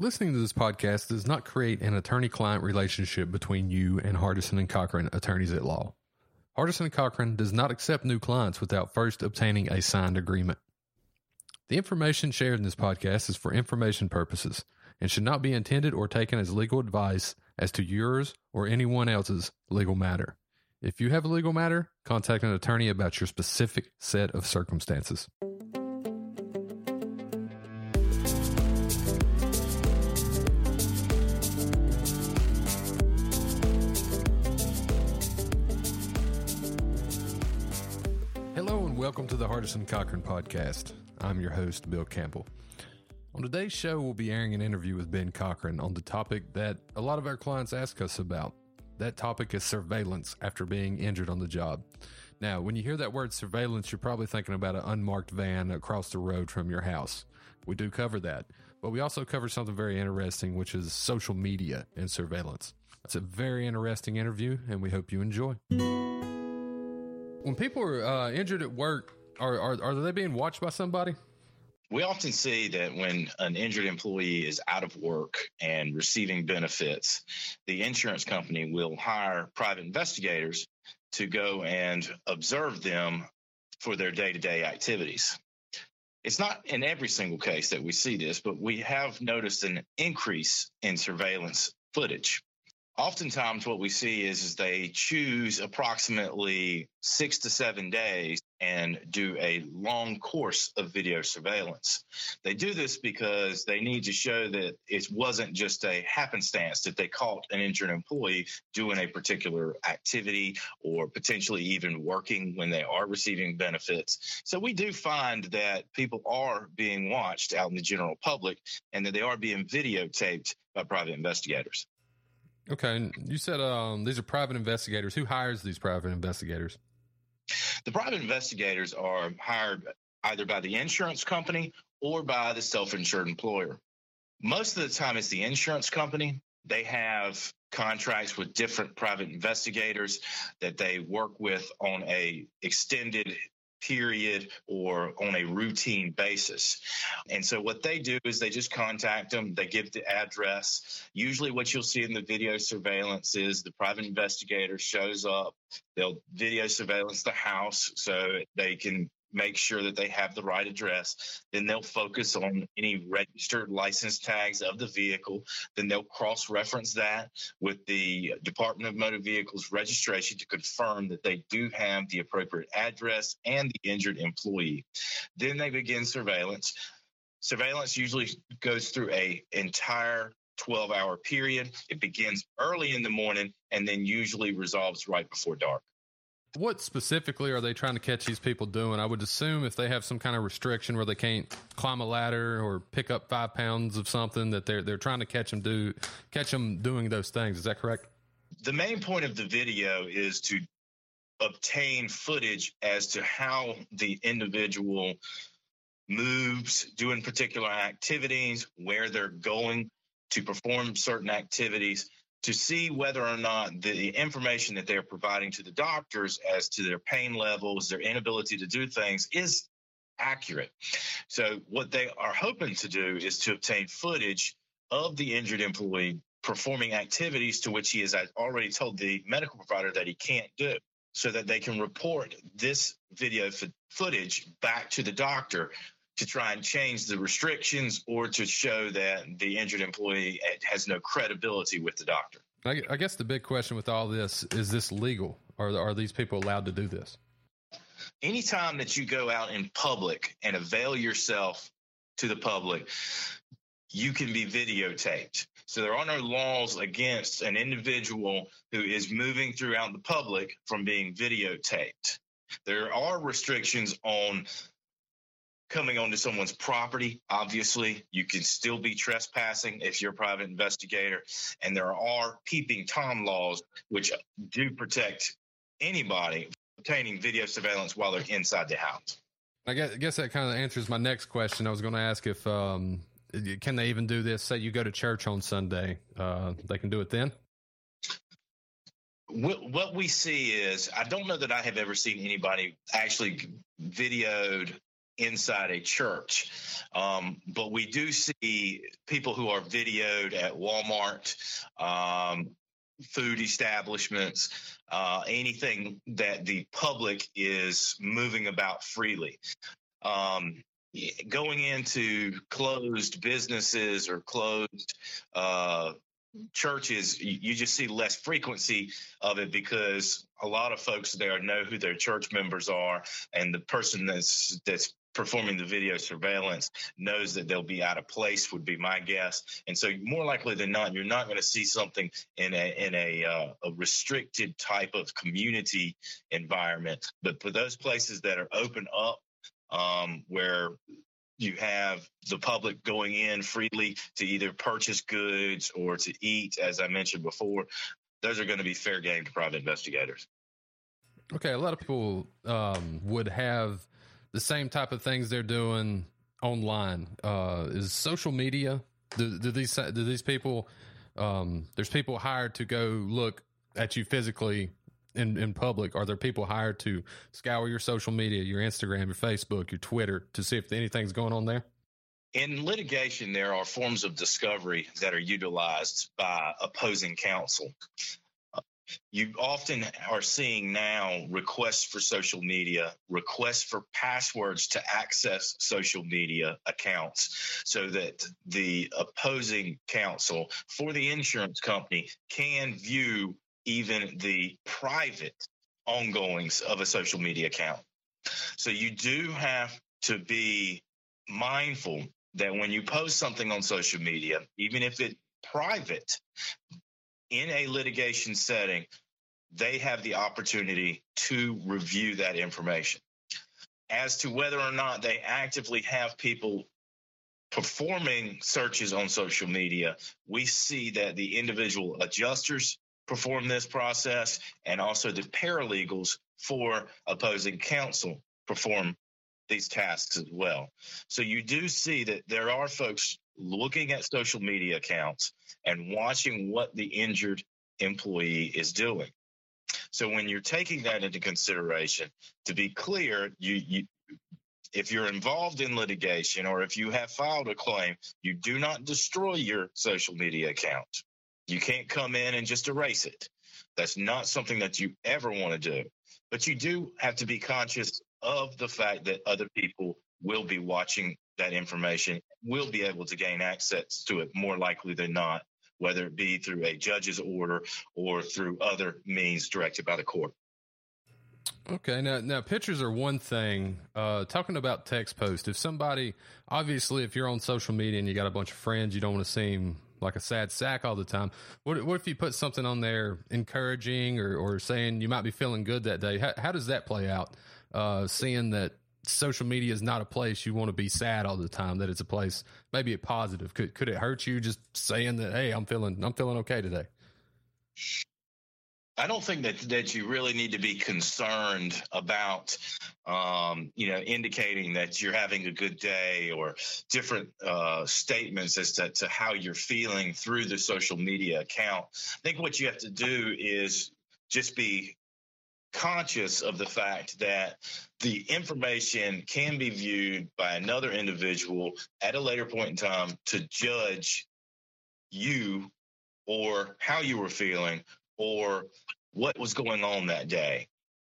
Listening to this podcast does not create an attorney client relationship between you and Hardison and Cochran, attorneys at law. Hardison and Cochran does not accept new clients without first obtaining a signed agreement. The information shared in this podcast is for information purposes and should not be intended or taken as legal advice as to yours or anyone else's legal matter. If you have a legal matter, contact an attorney about your specific set of circumstances. Welcome to the Hardison Cochran podcast. I'm your host, Bill Campbell. On today's show, we'll be airing an interview with Ben Cochran on the topic that a lot of our clients ask us about. That topic is surveillance after being injured on the job. Now, when you hear that word surveillance, you're probably thinking about an unmarked van across the road from your house. We do cover that, but we also cover something very interesting, which is social media and surveillance. It's a very interesting interview, and we hope you enjoy. When people are uh, injured at work, are, are are they being watched by somebody? We often see that when an injured employee is out of work and receiving benefits, the insurance company will hire private investigators to go and observe them for their day to day activities. It's not in every single case that we see this, but we have noticed an increase in surveillance footage oftentimes what we see is, is they choose approximately six to seven days and do a long course of video surveillance. They do this because they need to show that it wasn't just a happenstance that they caught an injured employee doing a particular activity or potentially even working when they are receiving benefits. So we do find that people are being watched out in the general public and that they are being videotaped by private investigators. Okay, you said um, these are private investigators. Who hires these private investigators? The private investigators are hired either by the insurance company or by the self-insured employer. Most of the time, it's the insurance company. They have contracts with different private investigators that they work with on a extended period or on a routine basis. And so what they do is they just contact them, they give the address. Usually what you'll see in the video surveillance is the private investigator shows up, they'll video surveillance the house so they can make sure that they have the right address. Then they'll focus on any registered license tags of the vehicle. Then they'll cross reference that with the Department of Motor Vehicles registration to confirm that they do have the appropriate address and the injured employee. Then they begin surveillance. Surveillance usually goes through a entire 12 hour period. It begins early in the morning and then usually resolves right before dark. What specifically are they trying to catch these people doing? I would assume if they have some kind of restriction where they can't climb a ladder or pick up five pounds of something, that they're they're trying to catch them do catch them doing those things. Is that correct? The main point of the video is to obtain footage as to how the individual moves, doing particular activities, where they're going to perform certain activities to see whether or not the information that they're providing to the doctors as to their pain levels, their inability to do things is accurate. So, what they are hoping to do is to obtain footage of the injured employee performing activities to which he has already told the medical provider that he can't do so that they can report this video footage back to the doctor to try and change the restrictions or to show that the injured employee eh, has no credibility with the doctor. I guess the big question with all this is this legal? Are, are these people allowed to do this? Anytime that you go out in public and avail yourself to the public, you can be videotaped. So there are no laws against an individual who is moving throughout the public from being videotaped. There are restrictions on coming onto someone's property. Obviously, you can still be trespassing if you're a private investigator. And there are peeping Tom laws, which do protect anybody obtaining video surveillance while they're inside the house. I guess, I guess that kind of answers my next question. I was going to ask if um, can they even do this? Say you go to church on Sunday, uh, they can do it then. What we see is, I don't know that I have ever seen anybody actually videoed inside a church. Um, but we do see people who are videoed at Walmart, um, food establishments, uh, anything that the public is moving about freely. Um, going into closed businesses or closed uh, churches, you just see less frequency of it because a lot of folks there know who their church members are, and the person that's that's performing the video surveillance knows that they'll be out of place would be my guess. And so more likely than not you're not going to see something in a in a, uh, a restricted type of community environment. But for those places that are open up um, where you have the public going in freely to either purchase goods or to eat as i mentioned before those are going to be fair game to private investigators. Okay a lot of people um, would have the same type of things they're doing online. Uh, is social media? Do, do these do these people? Um, there's people hired to go look at you physically in, in public? Are there people hired to scour your social media, your Instagram, your Facebook, your Twitter to see if anything's going on there? In litigation, there are forms of discovery that are utilized by opposing counsel you often are seeing now requests for social media, requests for passwords to access social media accounts so that the opposing counsel for the insurance company can view even the private ongoings of a social media account. So you do have to be mindful that when you post something on social media, even if it's private, in a litigation setting, they have the opportunity to review that information. As to whether or not they actively have people performing searches on social media, we see that the individual adjusters perform this process and also the paralegals for opposing counsel perform these tasks as well. So you do see that there are folks looking at social media accounts and watching what the injured employee is doing. So when you're taking that into consideration, to be clear, you, you if you're involved in litigation or if you have filed a claim, you do not destroy your social media account. You can't come in and just erase it. That's not something that you ever want to do. But you do have to be conscious of the fact that other people will be watching that information, will be able to gain access to it more likely than not, whether it be through a judge's order or through other means directed by the court. Okay, now now pictures are one thing. Uh, talking about text post, if somebody obviously if you're on social media and you got a bunch of friends, you don't want to seem like a sad sack all the time. What what if you put something on there encouraging or or saying you might be feeling good that day? How, how does that play out? Uh, seeing that social media is not a place you want to be sad all the time. That it's a place maybe a positive. Could could it hurt you just saying that? Hey, I'm feeling I'm feeling okay today. I don't think that that you really need to be concerned about, um, you know, indicating that you're having a good day or different uh, statements as to, to how you're feeling through the social media account. I think what you have to do is just be conscious of the fact that the information can be viewed by another individual at a later point in time to judge you or how you were feeling or what was going on that day.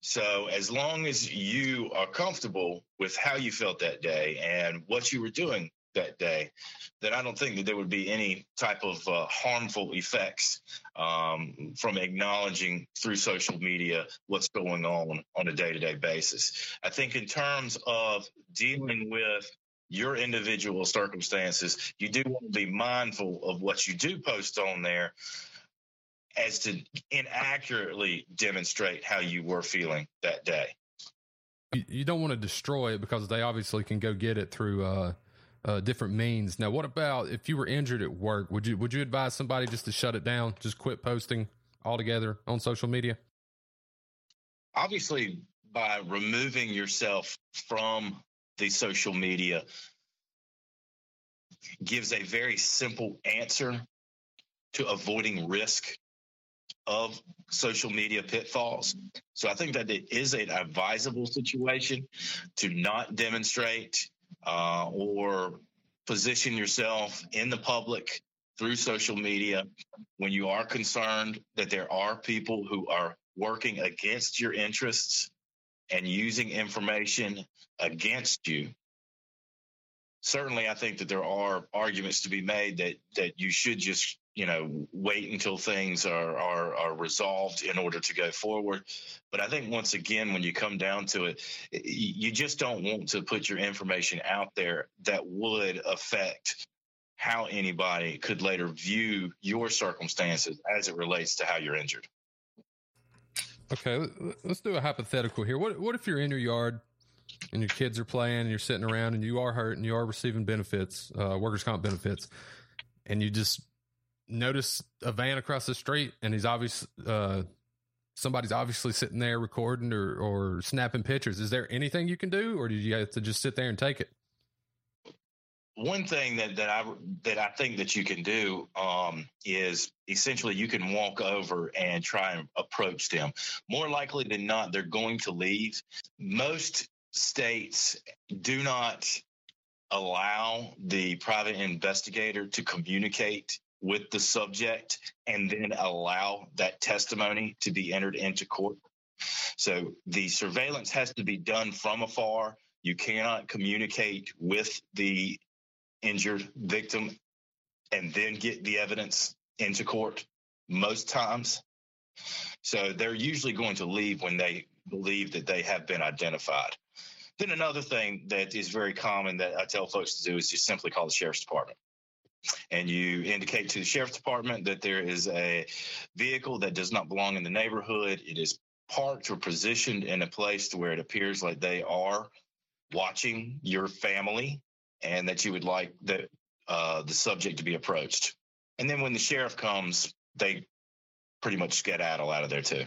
So, as long as you are comfortable with how you felt that day and what you were doing that day, then I don't think that there would be any type of uh, harmful effects um, from acknowledging through social media what's going on on a day to day basis. I think, in terms of dealing with your individual circumstances, you do want to be mindful of what you do post on there as to inaccurately demonstrate how you were feeling that day. You, don't want to destroy it because they obviously can go get it through uh, uh, different means. Now, what about if you were injured at work? Would you would you advise somebody just to shut it down, just quit posting altogether on social media? Obviously, by removing yourself from the social media gives a very simple answer to avoiding risk of social media pitfalls. So I think that it is an advisable situation to not demonstrate uh, or position yourself in the public through social media when you are concerned that there are people who are working against your interests and using information against you. Certainly i think that there are arguments to be made that that you should just you know wait until things are, are are resolved in order to go forward. But i think once again when you come down to it you just don't want to put your information out there that would affect how anybody could later view your circumstances as it relates to how you're injured. Okay let's do a hypothetical here. What what if you're in your yard and your kids are playing and you're sitting around and you are hurt and you are receiving benefits uh, workers comp benefits and you just notice a van across the street and he's obvious uh, somebody's obviously sitting there recording or, or snapping pictures is there anything you can do or do you have to just sit there and take it one thing that, that I that I think that you can do um, is essentially you can walk over and try and approach them. More likely than not, they're going to leave. Most states do not allow the private investigator to communicate with the subject and then allow that testimony to be entered into court. So the surveillance has to be done from afar. You cannot communicate with the injured victim and then get the evidence into court most times. So they're usually going to leave when they believe that they have been identified. Then another thing that is very common that I tell folks to do is just simply call the sheriff's department and you indicate to the sheriff's department that there is a vehicle that does not belong in the neighborhood, it is parked or positioned in a place to where it appears like they are watching your family and that you would like the uh, the subject to be approached. And then when the sheriff comes, they pretty much skedaddle out of there too.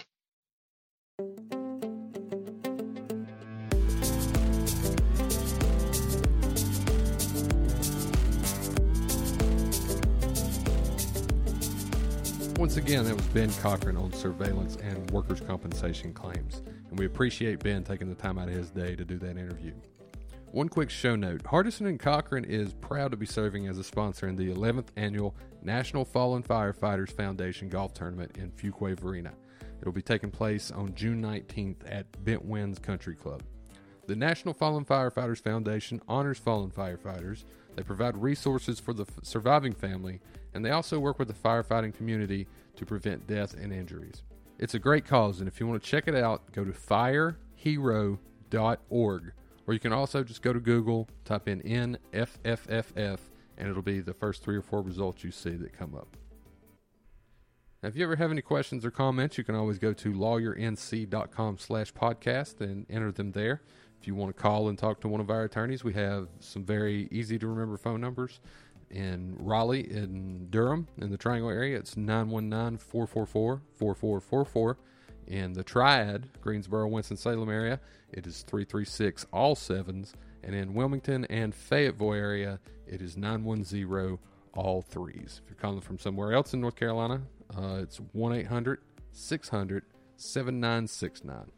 Once again, that was Ben Cochran on surveillance and workers' compensation claims. And we appreciate Ben taking the time out of his day to do that interview. One quick show note Hardison and Cochran is proud to be serving as a sponsor in the 11th annual National Fallen Firefighters Foundation Golf Tournament in Fuquay-Varina. It will be taking place on June 19th at Bentwinds Country Club. The National Fallen Firefighters Foundation honors fallen firefighters. They provide resources for the surviving family and they also work with the firefighting community to prevent death and injuries. It's a great cause, and if you want to check it out, go to firehero.org, or you can also just go to Google, type in NFFFF, and it'll be the first three or four results you see that come up. Now, if you ever have any questions or comments, you can always go to lawyernc.com slash podcast and enter them there. If you want to call and talk to one of our attorneys, we have some very easy to remember phone numbers in Raleigh, in Durham, in the Triangle area, it's 919 444 4444. In the Triad, Greensboro, Winston-Salem area, it is 336 all sevens. And in Wilmington and Fayetteville area, it is 910 all threes. If you're calling from somewhere else in North Carolina, uh, it's 1 800 600 7969.